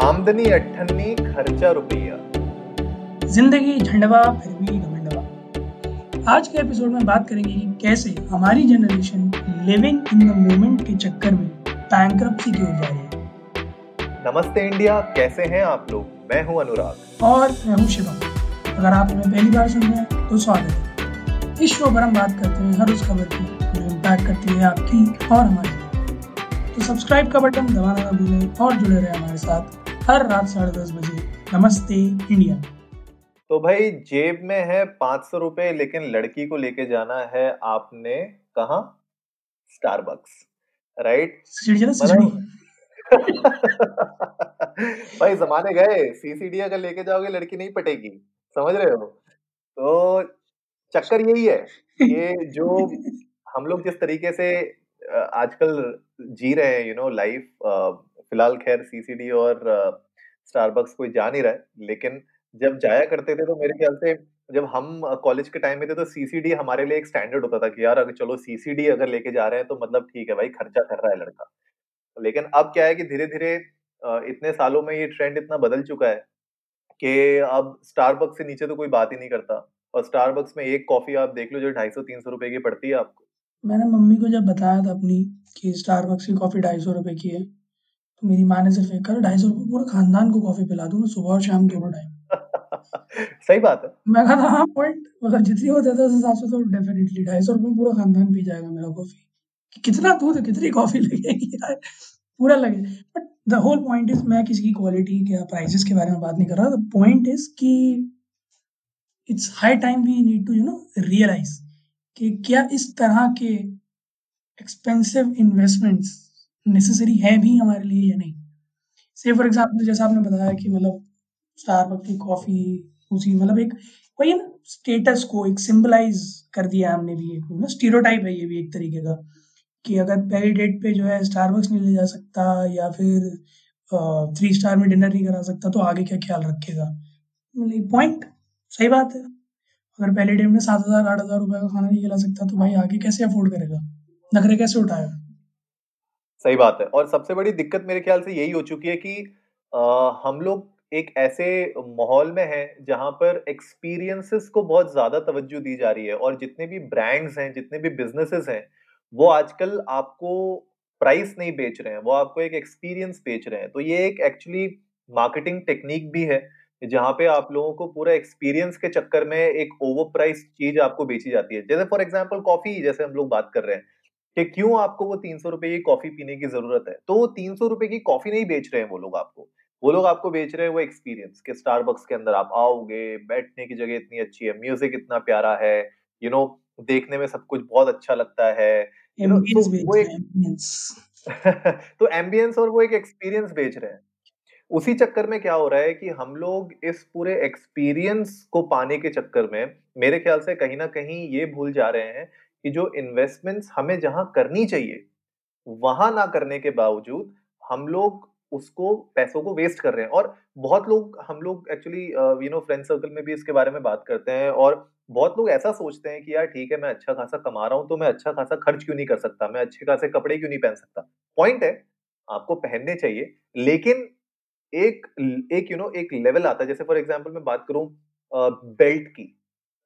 आमदनी अट्ठन्नी खर्चा रुपया। ज़िंदगी झंडवा फिर भी घमंडवा। आज के एपिसोड में बात करेंगे कि कैसे हमारी generation living in the moment के चक्कर में बैंक्रप्सी की ओर जा रही है। नमस्ते इंडिया कैसे हैं आप लोग? मैं हूँ अनुराग। और मैं हूँ शिवम। अगर आप हमें पहली बार सुन रहे हैं तो स्वागत है। इस शो पर हम बात करते हैं हर उस खबर की जो इम्पैक्ट करती है आपकी और हमारी। तो सब्सक्राइब का बटन दबाना ना भूलें और जुड़े रहे हमारे साथ हर रात साढ़े दस बजे नमस्ते इंडिया। तो भाई जेब में है पाँच सौ रुपए लेकिन लड़की को लेके जाना है आपने कहा? स्टारबक्स राइट भाई जमाने गए सीसीडी अगर लेके जाओगे लड़की नहीं पटेगी समझ रहे हो? तो चक्कर यही है ये जो हम लोग जिस तरीके से आजकल जी रहे हैं यू नो लाइफ फ़िलहाल खैर सीसीडी और स्टारबक्स कोई जा नहीं रहा है, लेकिन जब जाया करते थे तो मेरे ख्याल से जब हम कॉलेज के टाइम में थे तो सीसीडी हमारे लिए एक स्टैंडर्ड होता था कि यार अगर चलो सीसीडी अगर लेके जा रहे हैं तो मतलब ठीक है भाई, खर्चा कर रहा है लड़का। लेकिन अब क्या है कि धीरे धीरे इतने सालों में ये ट्रेंड इतना बदल चुका है कि अब स्टारबक्स से नीचे तो कोई बात ही नहीं करता। और स्टारबक्स में एक कॉफ़ी आप देख लो जो ढाई सौ, तीन सौ रुपए की पड़ती है आपको। मैंने मम्मी को जब बताया था अपनी कि स्टारबक्स की कॉफ़ी ढाई सौ रुपये की है तो मेरी माँ ने सिर्फ़ एक कहा ढाई सौ रुपये पूरे खानदान को कॉफ़ी पिला दूँगा सुबह और शाम दोनों टाइम सही बात है। मैं कहा था हाँ पॉइंट मतलब जितनी वो देता है उस हिसाब से तो डेफिनेटली ढाई सौ रुपये में पूरा खानदान पी जाएगा मेरा कॉफ़ी कि कितना दूध है कितनी कॉफ़ी लगेगी यार पूरा लगे। But the whole point is मैं किसी की क्वालिटी या प्राइसेस के बारे में बात नहीं कर रहा द पॉइंट इज़ कि it's high time we need to you know realise कि क्या इस तरह के एक्सपेंसिव इन्वेस्टमेंट्स नेसेसरी है भी हमारे लिए या नहीं? से फॉर एग्ज़ाम्पल जैसा आपने बताया कि मतलब स्टारबक की कॉफ़ी उसी मतलब एक वही ना स्टेटस को एक सिंबलाइज कर दिया हमने भी एक ना? स्टीरियोटाइप है ये भी एक तरीके का कि अगर पहली डेट पे जो है स्टारबक्स नहीं ले जा सकता या फिर थ्री स्टार में डिनर नहीं करा सकता तो आगे क्या ख्याल रखेगा? पॉइंट सही बात है। अगर पहले डेट में सात हज़ार आठ हज़ार रुपये का खाना नहीं खिला सकता तो भाई आगे कैसे अफोर्ड करेगा? नखरे कैसे उठाएगा? सही बात है। और सबसे बड़ी दिक्कत मेरे ख्याल से यही हो चुकी है कि आ, हम लोग एक ऐसे माहौल में हैं जहाँ पर एक्सपीरियंसेस को बहुत ज़्यादा तवज्जो दी जा रही है और जितने भी ब्रांड्स हैं जितने भी बिजनेसेस हैं वो आजकल आपको प्राइस नहीं बेच रहे हैं वो आपको एक एक्सपीरियंस बेच रहे हैं। तो ये एक एक्चुअली मार्केटिंग टेक्निक भी है। जहाँ पे आप लोगों को पूरा एक्सपीरियंस के चक्कर में एक ओवर प्राइस चीज़ आपको बेची जाती है। जैसे फॉर एग्ज़ाम्पल कॉफ़ी जैसे हम लोग बात कर रहे हैं कि क्यों आपको वो तीन सौ रुपए की कॉफ़ी पीने की ज़रूरत है? तो वो तीन सौ रुपए की कॉफ़ी नहीं बेच रहे हैं वो लोग आपको। वो लोग आपको बेच रहे हैं वो एक्सपीरियंस के स्टारबक्स के अंदर आप आओगे बैठने की जगह इतनी अच्छी है म्यूज़िक इतना प्यारा है यू you नो know, देखने में सब कुछ बहुत अच्छा लगता है you know, तो वो एक एम्बियंस तो एम्बियंस और वो एक एक्सपीरियंस बेच रहे हैं। उसी चक्कर में क्या हो रहा है कि हम लोग इस पूरे एक्सपीरियंस को पाने के चक्कर में, मेरे ख्याल से कहीं ना कहीं ये भूल जा रहे हैं कि जो इन्वेस्टमेंट्स हमें जहाँ करनी चाहिए, वहाँ ना करने के बावजूद हम लोग उसको, पैसों को वेस्ट कर रहे हैं। और बहुत लोग, हम लोग actually you know friend circle में भी इसके बारे में बात करते हैं और बहुत लोग ऐसा सोचते हैं कि यार ठीक है, मैं अच्छा खासा कमा रहा हूँ तो मैं अच्छा खासा खर्च क्यों नहीं कर सकता? मैं अच्छे खासे कपड़े क्यों नहीं पहन सकता? पॉइंट है, आपको पहनने चाहिए, लेकिन एक एक यू नो एक लेवल आता है। जैसे फॉर एग्जांपल मैं बात करूँ बेल्ट की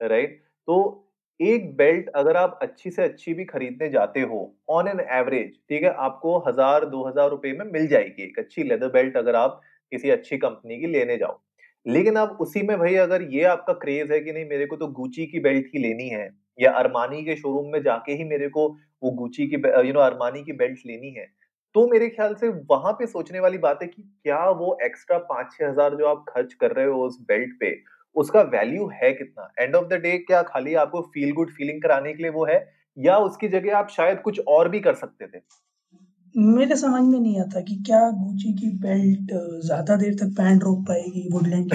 राइट तो एक बेल्ट अगर आप अच्छी से अच्छी भी खरीदने जाते हो ऑन एन एवरेज ठीक है, आपको हज़ार, दो हज़ार रुपए में मिल जाएगी एक अच्छी लेदर बेल्ट अगर आप किसी अच्छी कंपनी की लेने जाओ। लेकिन अब उसी में भाई अगर ये आपका क्रेज है कि नहीं, मेरे को तो गुची की बेल्ट ही लेनी है, या अरमानी के शोरूम में जाके ही मेरे को वो गुची की यू नो अरमानी की बेल्ट लेनी है तो मेरे ख्याल से वहाँ पे सोचने वाली बात है कि क्या वो एक्स्ट्रा पाँच छह हज़ार जो आप खर्च कर रहे हो उस बेल्ट पे उसका वैल्यू है कितना? एंड ऑफ़ द डे क्या खाली आपको फील गुड फीलिंग कराने के लिए वो है या उसकी जगह आप शायद कुछ और भी कर सकते थे? मेरे समझ में नहीं आता कि क्या गुची की बेल्ट ज़्यादा देर तक पैंट रोक पाएगी Woodland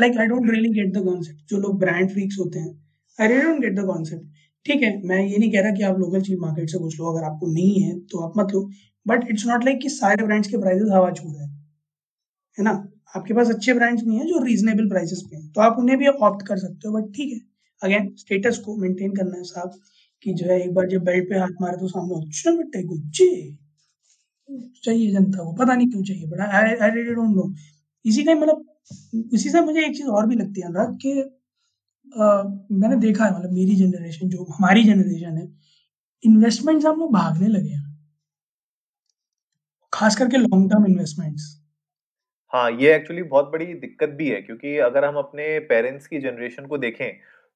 like I don't really get the concept जो लोग ब्रांड फ्रीक्स होते हैं I really don't get the concept ठीक है मैं ये नहीं कह रहा कि आप लोकल चीज़ मार्केट से कुछ लो अगर आपको नहीं है तो आप मत लो। बट इट्स नॉट लाइक कि सारे ब्रांड्स के प्राइसेस हवा छू रहे हैं। है ना? आपके पास अच्छे ब्रांड्स नहीं है जो रीजनेबल प्राइसेस पे हैं। तो आप उन्हें भी ऑप्ट कर सकते हो बट ठीक है। अगेन स्टेटस को मेंटेन करना है साहब कि जो है एक बार जब बेल्ट पे हाथ मारे तो सामने अच्छा बेटे गुच्चे चाहिए जनता को, पता नहीं क्यों चाहिए but I really don't know इसी का मतलब इसी से मुझे एक चीज़ और भी लगती है अनुराग कि मैंने देखा है मतलब मेरी जनरेशन जो हमारी जनरेशन है इन्वेस्टमेंट्स हम लोग भागने लगे हैं। खास करके लॉन्ग टर्म इन्वेस्टमेंट्स हाँ ये एक्चुअली बहुत बड़ी दिक्कत भी है, क्योंकि अगर हम अपने पेरेंट्स की जनरेशन को देखें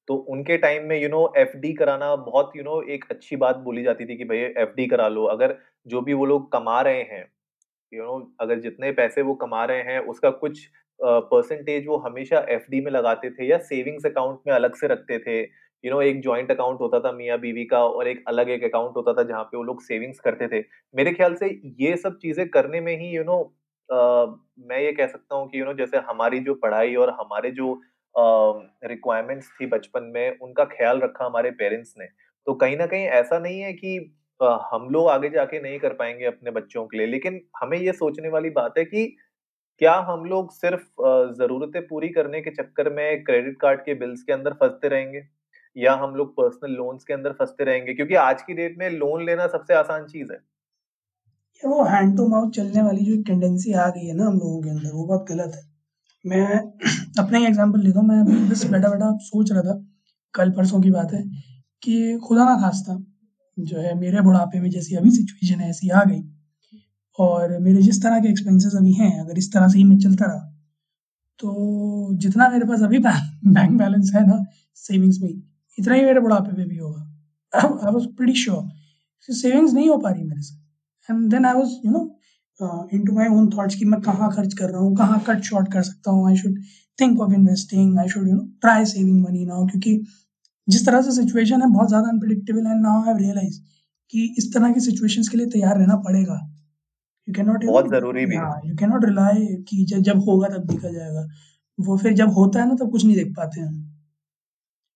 तो उनके टाइम में यू नो एफडी कराना बहुत यू नो एक अच्छी बात बोली जाती थी कि भाई एफडी करा लो। अगर जो भी वो लोग कमा रहे हैं यू नो अगर जितने पैसे वो कमा रहे हैं, उसका कुछ परसेंटेज वो हमेशा एफडी में लगाते थे या सेविंग्स अकाउंट में अलग से रखते थे। यू नो एक जॉइंट अकाउंट होता था मियाँ बीवी का और एक अलग एक अकाउंट होता था जहाँ पे वो लोग सेविंग्स करते थे। मेरे ख्याल से ये सब चीज़ें करने में ही यू नो मैं ये कह सकता हूँ कि यू नो जैसे हमारी जो पढ़ाई और हमारे जो रिक्वायरमेंट्स थी बचपन में, उनका ख्याल रखा हमारे पेरेंट्स ने। तो कहीं ना कहीं ऐसा नहीं है कि हम लोग आगे जाके नहीं कर पाएँगे अपने बच्चों के लिए, लेकिन हमें ये सोचने वाली बात है कि क्या हम लोग सिर्फ़ जरूरतें पूरी करने के चक्कर में क्रेडिट कार्ड के बिल्स के अंदर फंसते रहेंगे? या हम लोग पर्सनल लोन्स के अंदर फंसते रहेंगे? क्योंकि आज की डेट में लोन लेना सबसे आसान चीज़ है। वो हैंड टू माउथ चलने वाली जो टेंडेंसी आ गई है ना हम लोगों के अंदर, वो बहुत गलत है। मैं अपना ही एग्जांपल लेता हूँ, मैं बस बैठा बैठा सोच रहा था, कल परसों की बात है, कि खुदा ना खास्ता, जो है मेरे बुढ़ापे में जैसी अभी सिचुएशन है, ऐसी आ गई। और मेरे जिस तरह के एक्सपेंसेस अभी हैं, अगर इस तरह से ही मैं चलता रहा तो जितना मेरे पास अभी बैंक बैलेंस है ना सेविंग्स में इतना ही मेरे बुढ़ापे में भी होगा। I was pretty sure savings नहीं हो पा रही मेरे से। And then I was you know into my own thoughts कि मैं कहाँ खर्च कर रहा हूँ कहाँ कट शॉर्ट कर सकता हूँ। I should think of investing I should you know try saving money now क्योंकि जिस तरह से सिचुएशन है बहुत ज़्यादा अनप्रडिक्टेबल है। नाउ आई रियलाइज़ कि इस तरह की सिचुएशंस के लिए तैयार रहना पड़ेगा। यू कैन नॉट बहुत ज़रूरी भी हाँ। यू कैन नॉट रिलाई कि जब जब होगा तब देखा जाएगा। वो फिर जब होता है ना तब कुछ नहीं देख पाते हैं।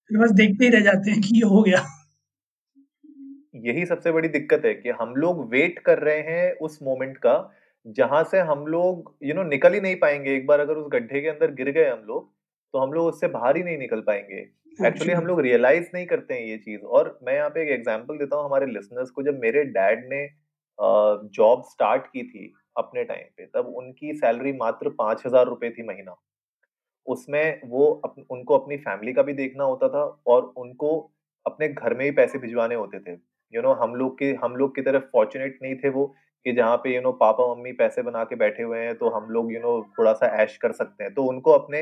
फिर बस देखते ही रह जाते हैं कि ये हो गया। यही सबसे बड़ी दिक्कत है कि हम लोग वेट कर रहे हैं उस मोमेंट का जहाँ से हम लोग यू नो निकल ही नहीं पाएँगे। एक बार अगर उस गड्ढे के अंदर गिर गए हम लोग तो हम लोग उससे बाहर ही नहीं निकल पाएँगे। एक्चुअली हम लोग रियलाइज़ नहीं करते हैं ये चीज़। और मैं यहाँ पे एक एग्ज़ाम्पल देता हूँ हमारे लिसनर्स को। जब मेरे डैड ने जॉब स्टार्ट की थी अपने टाइम पे तब उनकी सैलरी मात्र पाँच हज़ार रुपए थी महीना। उसमें वो अप, उनको अपनी फैमिली का भी देखना होता था और उनको अपने घर में ही पैसे भिजवाने होते थे। यू नो हम लोग के हम लोग की तरफ़ फॉर्चुनेट नहीं थे वो कि जहाँ पे यू नो पापा मम्मी पैसे बना के बैठे हुए हैं तो हम लोग यू नो थोड़ा सा ऐश कर सकते हैं। तो उनको अपने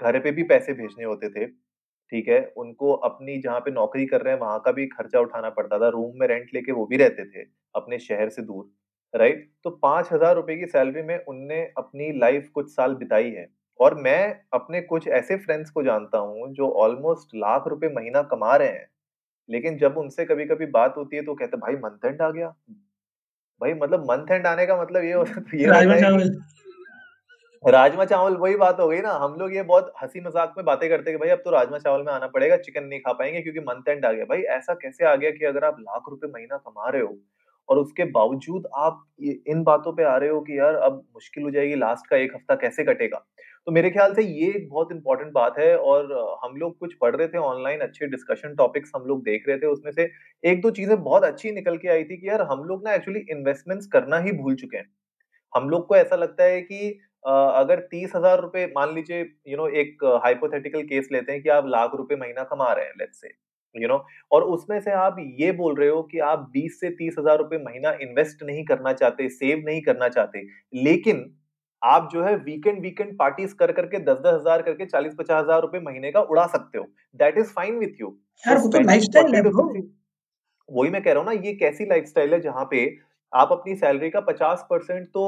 घर पे भी पैसे भेजने होते थे ठीक है? उनको अपनी जहाँ पे नौकरी कर रहे हैं वहाँ का भी खर्चा उठाना पड़ता था। रूम में रेंट लेके वो भी रहते थे अपने शहर से दूर राइट तो पाँच हज़ार रुपए की सैलरी में उनने अपनी लाइफ कुछ साल बिताई है। और मैं अपने कुछ ऐसे फ्रेंड्स को जानता हूँ जो ऑलमोस्ट लाख रुपए महीना कमा रहे हैं लेकिन जब उनसे कभी-कभी बात होती है तो कहते भाई मंथ एंड आ गया। भाई मतलब मंथ एंड आने का मतलब ये होता तो ये राजमा चावल। राजमा चावल वही बात हो गई ना हम लोग ये बहुत हँसी मज़ाक में बातें करते हैं कि भाई अब तो राजमा चावल में आना पड़ेगा चिकन नहीं खा पाएँगे क्योंकि मंथ एंड आ गया। भाई ऐसा कैसे आ गया कि अगर आप लाख रुपए महीना कमा रहे हो और उसके बावजूद आप इन बातों पे आ रहे हो कि यार अब मुश्किल हो जाएगी लास्ट का एक हफ़्ता कैसे कटेगा? तो मेरे ख्याल से ये एक बहुत इंपॉर्टेंट बात है और हम लोग कुछ पढ़ रहे थे ऑनलाइन अच्छे डिस्कशन टॉपिक्स हम लोग देख रहे थे, उसमें से एक दो चीज़ें बहुत अच्छी निकल के आई थी कि यार हम लोग ना एक्चुअली इन्वेस्टमेंट्स करना ही भूल चुके हैं। हम लोग को ऐसा लगता है कि अगर तीस हज़ार रुपए, मान लीजिए यू नो एक हाइपोथेटिकल केस लेते हैं कि आप लाख रुपए महीना कमा रहे हैं लेट्स से यू नो और उसमें से आप ये बोल रहे हो कि आप बीस से तीस हज़ार रुपए महीना इन्वेस्ट नहीं करना चाहते सेव नहीं करना चाहते, लेकिन आप जो है वीकेंड वीकेंड पार्टीज़ कर करके दस दस हज़ार करके चालीस पचास हज़ार रुपए महीने का उड़ा सकते हो। That is fine with you वही मैं कह रहा हूँ ना ये कैसी लाइफस्टाइल है जहाँ पे आप अपनी सैलरी का पचास परसेंट तो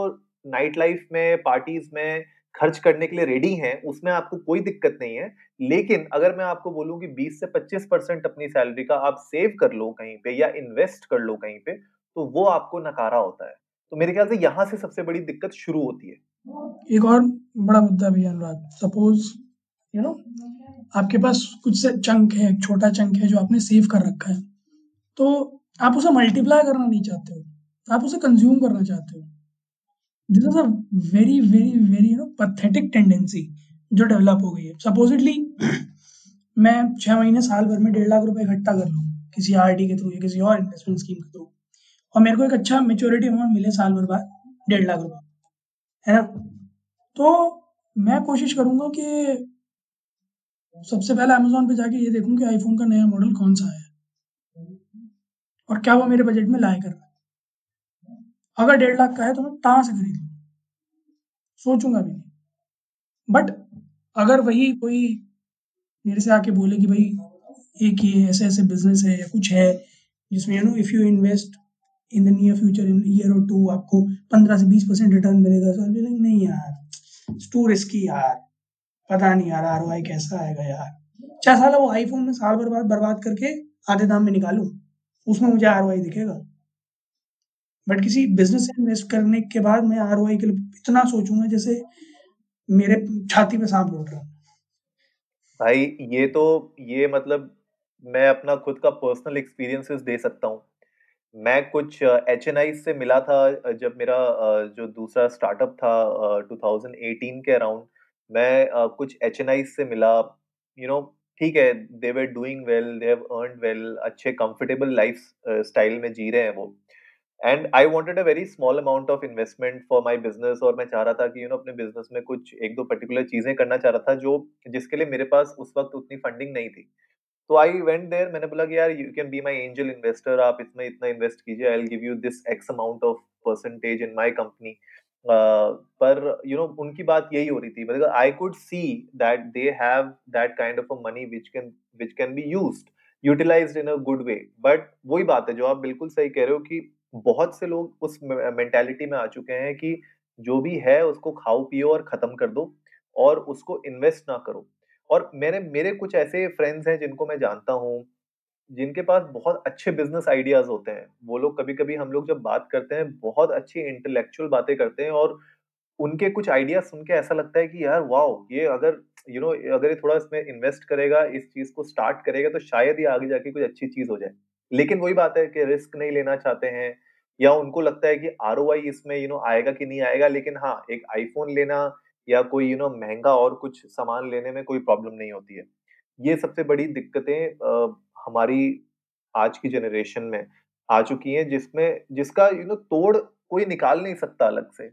नाइट लाइफ में पार्टीज़ में खर्च करने के लिए रेडी हैं उसमें आपको कोई दिक्कत नहीं है। लेकिन अगर मैं आपको बोलूँ कि 20 से 25 परसेंट अपनी सैलरी का आप सेव कर लो कहीं पे या इन्वेस्ट कर लो कहीं पे तो वो आपको नकारा होता है। तो मेरे ख्याल से यहाँ से सबसे बड़ी दिक्कत शुरू होती है। एक और बड़ा मुद्दा भी है अनुराग। सपोज़ यू नो आपके पास कुछ से चंक है, एक छोटा चंक है जो आपने सेव कर रखा है। तो आप उसे मल्टीप्लाई करना नहीं चाहते हो। आप उसे कंज्यूम करना चाहते हो। This is a very very very you know pathetic tendency जो डेवलप हो गई है। सपोजिटली मैं छह महीने, साल भर में डेढ़ लाख रुपए इकट्ठा कर लूँ किसी आर के थ्रू या किसी और इन्वेस्टमेंट स्कीम के थ्रू और मेरे को एक अच्छा मेच्योरिटी अमाउंट मिले साल भर बाद, डेढ़ लाख रुपए। है ना तो मैं कोशिश करूँगा कि सबसे पहले अमेजोन पे जाके ये देखूँ कि आईफोन का नया मॉडल कौन सा है और क्या वो मेरे बजट में लाए कर रहा है। अगर डेढ़ लाख का है तो मैं कहाँ से खरीद? लूँ सोचूँगा भी नहीं। बट अगर वही कोई मेरे से आके बोले कि भाई, एक ये ऐसे ऐसे बिज़नेस है या कुछ है जिसमें you know if you invest in the near future in year or two आपको पंद्रह से बीस परसेंट रिटर्न मिलेगा। सर so, नहीं यार टू रिस्की यार। पता नहीं यार आर कैसा आएगा यार। चाहे साला वो आईफोन में साल बर्बाद बर्बाद करके आधे दाम में निकालू। उसमें मुझे आर दिखेगा। बट किसी बिज़नेस में इन्वेस्ट करने के बाद मैं आर के लिए इतना सोचूँगा जैसे मेरे छाती पे सांप लौट रहा भाई ये तो ये मतलब मैं अपना खुद का पर्सनल एक्सपीरियंसेस दे सकता हूँ। मैं कुछ एच एन से मिला था जब मेरा जो दूसरा स्टार्टअप था 2018 के अराउंड मैं कुछ एच एन से मिला। यू नो ठीक है they were doing well they have earn well अच्छे कंफर्टेबल लाइफ स्टाइल में जी रहे हैं वो। And I wanted a very small amount of investment for my business और मैं चाह रहा था कि यू you नो know, अपने बिज़नेस में कुछ एक दो पर्टिकुलर चीज़ें करना चाह रहा था जो जिसके लिए मेरे पास उस वक्त उतनी फंडिंग नहीं थी। तो आई वेंट देयर मैंने बोला कि यार you can be my angel investor आप इसमें इतना इन्वेस्ट कीजिए I will give you this X amount of percentage in my company पर यू नो उनकी बात यही हो रही थी मतलब I could see that they have that kind of a money which can which can be used utilized in a good way but वही बात है जो आप बिल्कुल सही कह रहे हो कि बहुत से लोग उस मेंटालिटी में आ चुके हैं कि जो भी है उसको खाओ, पियो और खत्म कर दो और उसको इन्वेस्ट ना करो। और मैंने मेरे कुछ ऐसे फ्रेंड्स हैं जिनको मैं जानता हूँ जिनके पास बहुत अच्छे बिज़नेस आइडियाज़ होते हैं। वो लोग कभी कभी हम लोग जब बात करते हैं बहुत अच्छी इंटेलेक्चुअल बातें करते हैं और उनके कुछ आइडिया सुन के ऐसा लगता है कि यार वाओ ये अगर यू you नो know, अगर ये थोड़ा इसमें इन्वेस्ट करेगा इस चीज़ को स्टार्ट करेगा तो शायद ये आगे जाके कुछ अच्छी चीज़ हो जाए। लेकिन वही बात है कि रिस्क नहीं लेना चाहते हैं या उनको लगता है कि आर इसमें यू you नो know, आएगा कि नहीं आएगा लेकिन हाँ एक आईफोन लेना या कोई यू नो महँगा और कुछ सामान लेने में कोई प्रॉब्लम नहीं होती है। ये सबसे बड़ी दिक्कतें हमारी आज की जनरेशन में आ चुकी हैं, जिसमें, जिसका यू नो तोड़ कोई निकाल नहीं सकता अलग से।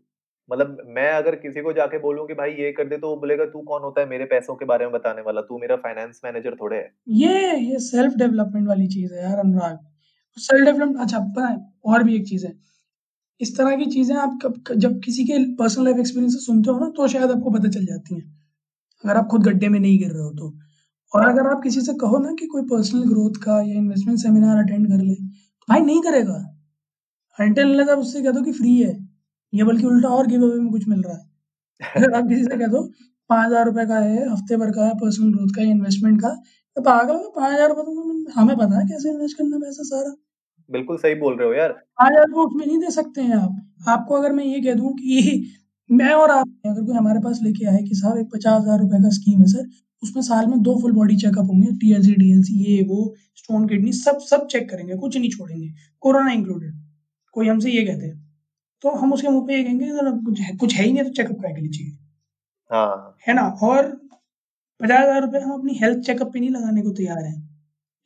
मतलब मैं अगर किसी को जाके बोलूँ कि भाई ये कर दे तो वो बोलेगा, तू कौन होता है मेरे पैसों के बारे में बताने वाला? तू मेरा फाइनेंस मैनेजर थोड़े है। ये ये सेल्फ डेवलपमेंट वाली चीज़ है यार, अनुराग। सेल्फ डेवलपमेंट अच्छा पता है, और भी एक चीज़ है। इस तरह की चीज़ें आप कब जब किसी के पर्सनल लाइफ एक्सपीरियंस सुनते हो ना तो शायद आपको पता चल जाती है। अगर आप खुद गड्ढे में नहीं गिर रहे हो तो। और अगर आप किसी से कहो ना कि कोई पर्सनल ग्रोथ का या इन्वेस्टमेंट सेमिनार अटेंड कर ले तो भाई नहीं करेगा। अनटिल आप उससे कह दो कि फ्री है, या बल्कि उल्टा और गिव अवे में कुछ मिल रहा है। अगर आप किसी से कह दो, पाँच हज़ार रुपये का है, हफ़्ते भर का है पर्सनल ग्रोथ का या इन्वेस्टमेंट का तो पागल पाँच हज़ार रुपए तो हमें पता है कैसे इन्वेस्ट करना पैसा सारा। बिल्कुल सही बोल रहे हो यार। पाँच हज़ार रुपये उसमें नहीं दे सकते हैं आप। आपको अगर मैं ये कह दूँ कि मैं और आप अगर कोई हमारे पास लेके आए कि साहब एक पचास हज़ार रुपए का स्कीम है सर उसमें साल में दो फुल बॉडी चेकअप होंगे टीएलसी डीएलसी ये वो स्टोन किडनी सब सब चेक करेंगे कुछ नहीं छोड़ेंगे कोरोना इंक्लूडेड कोई हमसे ये कहते हैं। तो हम उसके मुँह पे ये कहेंगे कुछ है कुछ है ही नहीं तो चेकअप क्या के लिए चाहिए। हाँ। है ना? और पचास हज़ार रुपये हम अपनी हेल्थ चेकअप पे नहीं लगाने को तैयार हैं।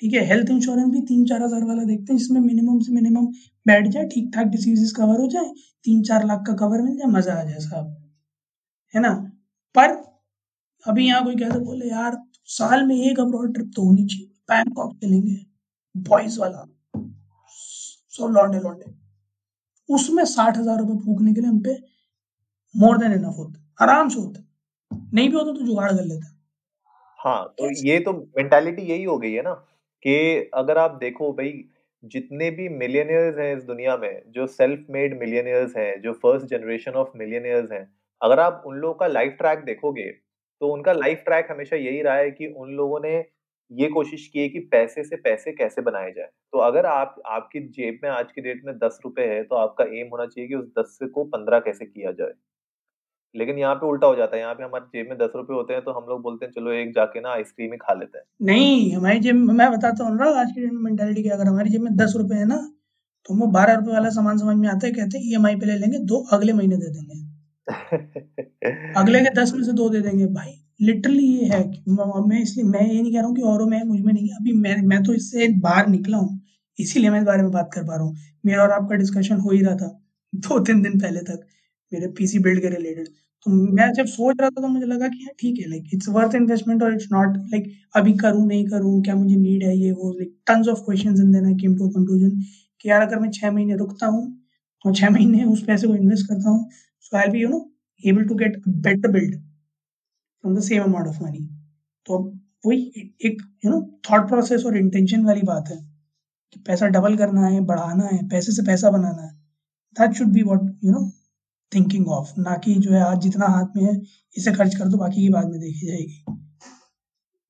ठीक है हेल्थ इंश्योरेंस भी तीन चार हज़ार वाला देखते हैं, जिसमें मिनिमम से मिनिमम बैठ जाए ठीक ठाक डिसीजेस कवर हो जाए, तीन चार लाख का कवर मिल जाए, मज़ा आ जाए साहब है ना? पर अभी यहाँ कोई कहते बोले, यार, साल में एक अब्रॉड ट्रिप तो होनी चाहिए बैंकॉक चलेंगे बॉयज़ वाला सब लौंडे लौंडे। उसमें साठ हज़ार रुपए फूकने के लिए हम पे मोर देन इनफ होता आराम से होता नहीं भी होता तो जुगाड़ कर लेता। हाँ तो ये तो मेंटालिटी यही हो गई है ना। कि अगर आप देखो भाई, जितने भी मिलियनियर्स हैं इस दुनिया में, जो सेल्फ मेड मिलियनियर्स हैं, जो फ़र्स्ट जनरेशन ऑफ़ मिलियनियर्स हैं, अगर आप उन लोगों का लाइफ ट्रैक देखोगे तो उनका लाइफ ट्रैक हमेशा यही रहा है कि उन लोगों ने ये कोशिश की है कि पैसे से पैसे कैसे बनाए जाए। तो अगर आप, आपकी जेब में आज की डेट में दस रुपए है तो आपका एम होना चाहिए कि उस दस को पंद्रह कैसे किया जाए। लेकिन यहाँ पे उल्टा हो जाता है। यहाँ पे हमारे जेब में दस रुपए होते हैं तो हम लोग बोलते हैं चलो एक जाके ना आइसक्रीम ही खा लेते हैं। नहीं हमारी जेब में मैं बताता हूँ ना आज की डेट में मेंटालिटी क्या अगर हमारी जेब में दस रुपए है ना तो हम बारह रुपए वाला सामान समझ में आता है कहते हैं ई पे ले लेंगे दो अगले महीने दे देंगे। अगले के दस में से दो दे देंगे भाई। लिटरली ये है मैं इसलिए मैं ये नहीं कह रहा हूँ कि औरों में मुझमें नहीं अभी मैं मैं तो इससे बाहर निकला हूँ इसीलिए मैं इस बारे में बात कर पा रहा हूँ। मेरा और आपका डिस्कशन हो ही रहा था दो तीन दिन पहले तक मेरे पीसी बिल्ड के रिलेटेड तो मैं जब सोच रहा था तो मुझे लगा कि ठीक है लाइक इट्स वर्थ इन्वेस्टमेंट और इट्स नॉट लाइक अभी करूँ, नहीं करूँ, क्या मुझे नीड है ये वो like tons of questions in then I came to conclusion कि यार अगर मैं छह महीने रुकता हूँ और छह महीने उस पैसे को इन्वेस्ट करता हूँ so I be you know able to get better build from the same amount of money तो वही एक यू नो थॉट प्रोसेस और इंटेंशन वाली बात है कि पैसा डबल करना है, बढ़ाना है, पैसे से पैसा बनाना है। That should be what you know thinking of ना कि जो है आज जितना हाथ में है, इसे खर्च कर दो, बाकी की बाद में देखी जाएगी।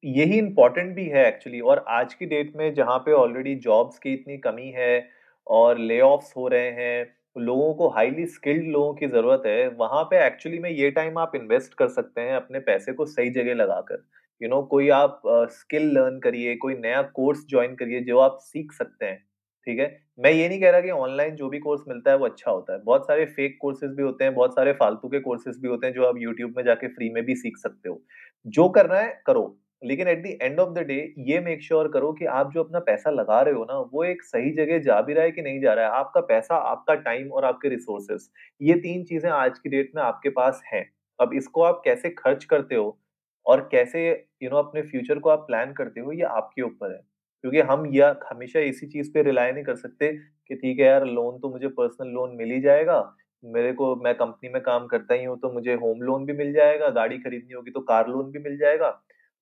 यही इम्पोर्टेंट भी है एक्चुअली और आज की डेट में जहाँ पे ऑलरेडी जॉब्स की इतनी कमी है, और ले हो रहे हैं, लोगों को हाईली स्किल्ड लोगों की ज़रूरत है, वहाँ पे एक्चुअली में ये टाइम आप इन्वेस्ट कर सकते हैं अपने पैसे को सही जगह लगाकर। यू नो कोई आप स्किल लर्न करिए, कोई नया कोर्स ज्वाइन करिए जो आप सीख सकते हैं। ठीक है? मैं ये नहीं कह रहा कि ऑनलाइन जो भी कोर्स मिलता है वो अच्छा होता है। बहुत सारे फेक कोर्सेज भी होते हैं बहुत सारे फालतू के कोर्सेज भी होते हैं जो आप यूट्यूब में जाके फ्री में भी सीख सकते हो। जो करना है करो। लेकिन at the end of the day ये मेक श्योर sure करो कि आप जो अपना पैसा लगा रहे हो ना वो एक सही जगह जा भी रहा है कि नहीं जा रहा है। आपका पैसा आपका टाइम और आपके रिसोर्सेस ये तीन चीज़ें आज की डेट में आपके पास हैं। अब इसको आप कैसे खर्च करते हो और कैसे यू you नो know, अपने फ्यूचर को आप प्लान करते हो ये आपके ऊपर है। क्योंकि हम या, हमेशा इसी चीज़ पे रिलाय नहीं कर सकते कि ठीक है यार, लोन तो मुझे पर्सनल लोन मिल ही जाएगा, मेरे को, मैं कंपनी में काम करता ही हूँ तो मुझे होम लोन भी मिल जाएगा, गाड़ी खरीदनी होगी तो कार लोन भी मिल जाएगा।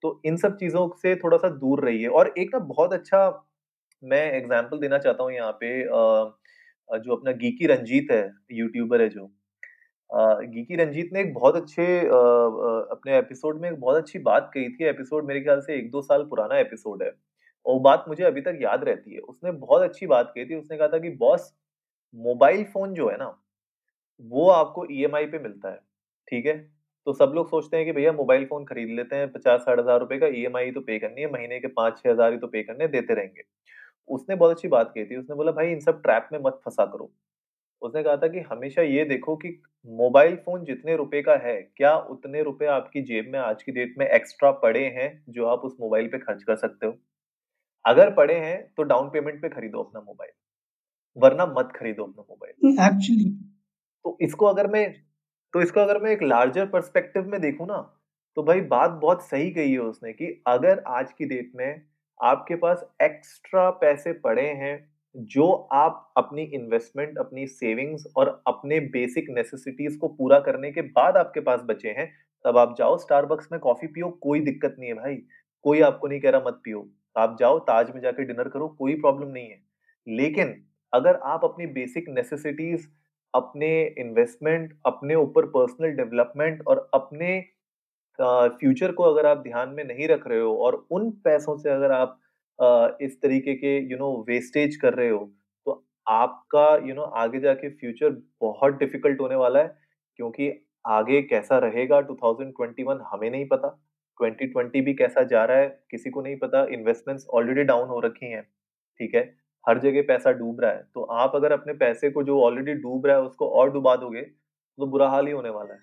तो इन सब चीज़ों से थोड़ा सा दूर रहिए और एक ना बहुत अच्छा मैं एग्ज़ाम्पल देना चाहता हूँ यहाँ पे जो अपना गीकी रंजीत है, यूट्यूबर है जो। गीकी रंजीत ने एक बहुत अच्छे अपने एपिसोड में एक बहुत अच्छी बात कही थी, एपिसोड मेरे ख्याल से एक दो साल पुराना एपिसोड है। और बात मुझे अभी तक याद रहती है। उसने बहुत अच्छी बात कही थी। उसने कहा था कि, बॉस, मोबाइल फ़ोन जो है ना, वो आपको ईएमआई पे मिलता है, ठीक है? तो सब लोग सोचते हैं कि भैया मोबाइल फ़ोन खरीद लेते हैं पचास साठ हज़ार रुपए का ईएमआई तो पे करनी है, महीने के पाँच छह हज़ार ही तो पे करने देते रहेंगे। उसने बहुत अच्छी बात कही थी। उसने बोला, भाई, इन सब ट्रैप में मत फंसा करो। उसने कहा था कि, हमेशा ये देखो कि मोबाइल फ़ोन जितने रुपए का है, क्या उतने रुपए आपकी जेब में आज की डेट में एक्स्ट्रा पड़े हैं, जो आप उस मोबाइल पे खर्च कर सकते हो? अगर पड़े हैं तो डाउन पेमेंट पे खरीदो अपना मोबाइल वरना मत खरीदो अपना मोबाइल एक्चुअली तो इसको अगर मैं तो इसको अगर मैं एक लार्जर पर्सपेक्टिव में देखूँ ना तो भाई बात बहुत सही कही है उसने कि अगर आज की डेट में आपके पास एक्स्ट्रा पैसे पड़े हैं जो आप अपनी इन्वेस्टमेंट अपनी सेविंग्स और अपने बेसिक नेसेसिटीज को पूरा करने के बाद आपके पास बचे हैं तब आप जाओ स्टारबक्स में कॉफ़ी पियो कोई दिक्कत नहीं है भाई कोई आपको नहीं कह रहा मत पियो। आप जाओ, ताज में जाके डिनर करो, कोई प्रॉब्लम नहीं है। लेकिन अगर आप अपनी बेसिक नेसेसिटीज, अपने इन्वेस्टमेंट, अपने ऊपर पर्सनल डेवलपमेंट और अपने फ्यूचर को अगर आप ध्यान में नहीं रख रहे हो और उन पैसों से अगर आप इस तरीके के यू नो वेस्टेज कर रहे हो तो आपका यू नो आगे जाके फ्यूचर बहुत डिफ़िकल्ट होने वाला है, क्योंकि आगे कैसा रहेगा 2021 हमें नहीं पता। 2020 भी कैसा जा रहा है, किसी को नहीं पता इन्वेस्टमेंट्स ऑलरेडी डाउन हो रखी हैं, ठीक है? हर जगह पैसा डूब रहा है तो आप अगर अपने पैसे को जो ऑलरेडी डूब रहा है, उसको और डुबा दोगे तो बुरा हाल ही होने वाला है।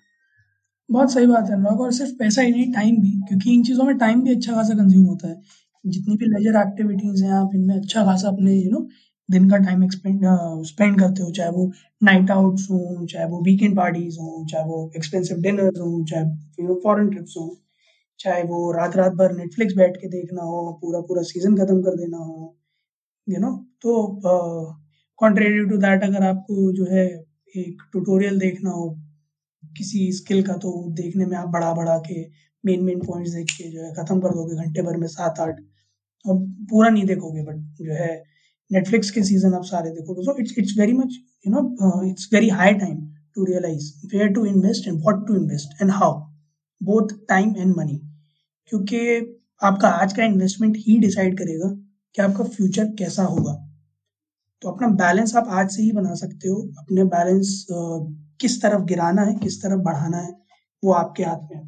बहुत सही बात है अनुराग और सिर्फ़ पैसा ही नहीं टाइम भी, क्योंकि इन चीज़ों में टाइम भी अच्छा खासा कंज्यूम होता है। जितनी भी लेजर एक्टिविटीज़ हैं आप, इनमें अच्छा खासा अपने यू नो दिन का टाइम एक्सपेंड स्पेंड करते हो, चाहे वो नाइट आउट्स हो, चाहे वो वीकेंड पार्टीज़ हो, चाहे वो एक्सपेंसिव डिनर हो, चाहे फॉरेन ट्रिप्स हो। चाहे वो रात रात भर नेटफ्लिक्स बैठ के देखना हो पूरा पूरा सीज़न खत्म कर देना हो यू नो तो कॉन्ट्रेरी टू दैट अगर आपको जो है एक ट्यूटोरियल देखना हो, किसी स्किल का तो देखने में आप बढ़ा बढ़ा के मेन मेन पॉइंट्स देख के जो है ख़त्म कर दोगे घंटे भर में सात आठ और पूरा नहीं देखोगे बट जो है नेटफ्लिक्स के सीज़न आप सारे देखोगे। So it's it's very much you know it's very high time to realise where to invest and what to invest and how both time and money क्योंकि आपका आज का इन्वेस्टमेंट ही डिसाइड करेगा कि आपका फ्यूचर कैसा होगा। तो अपना बैलेंस आप आज से ही बना सकते हो। अपने बैलेंस किस तरफ़ गिराना है किस तरफ़ बढ़ाना है वो आपके हाथ में है।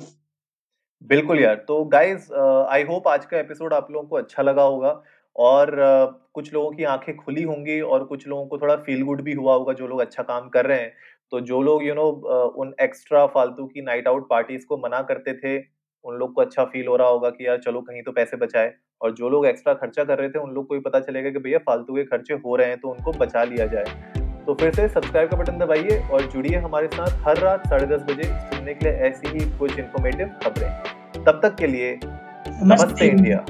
बिल्कुल यार। तो गाइज़ आई होप आज का एपिसोड आप लोगों को अच्छा लगा होगा और uh, कुछ लोगों की आँखें खुली होंगी और कुछ लोगों को थोड़ा फील गुड भी हुआ होगा जो लोग अच्छा काम कर रहे हैं। तो जो लोग you you know know, uh, उन एक्स्ट्रा फालतू की नाइट आउट पार्टीज़ को मना करते थे उन लोग को अच्छा फील हो रहा होगा कि यार चलो कहीं तो पैसे बचाए। और जो लोग एक्स्ट्रा खर्चा कर रहे थे उन लोग को भी पता चलेगा कि भैया फालतू के खर्चे हो रहे हैं तो उनको बचा लिया जाए। तो फिर से सब्सक्राइब का बटन दबाइए और जुड़िए हमारे साथ हर रात साढ़े दस बजे सुनने के लिए ऐसी ही कुछ इन्फॉर्मेटिव खबरें। तब तक के लिए नमस्ते इंडिया।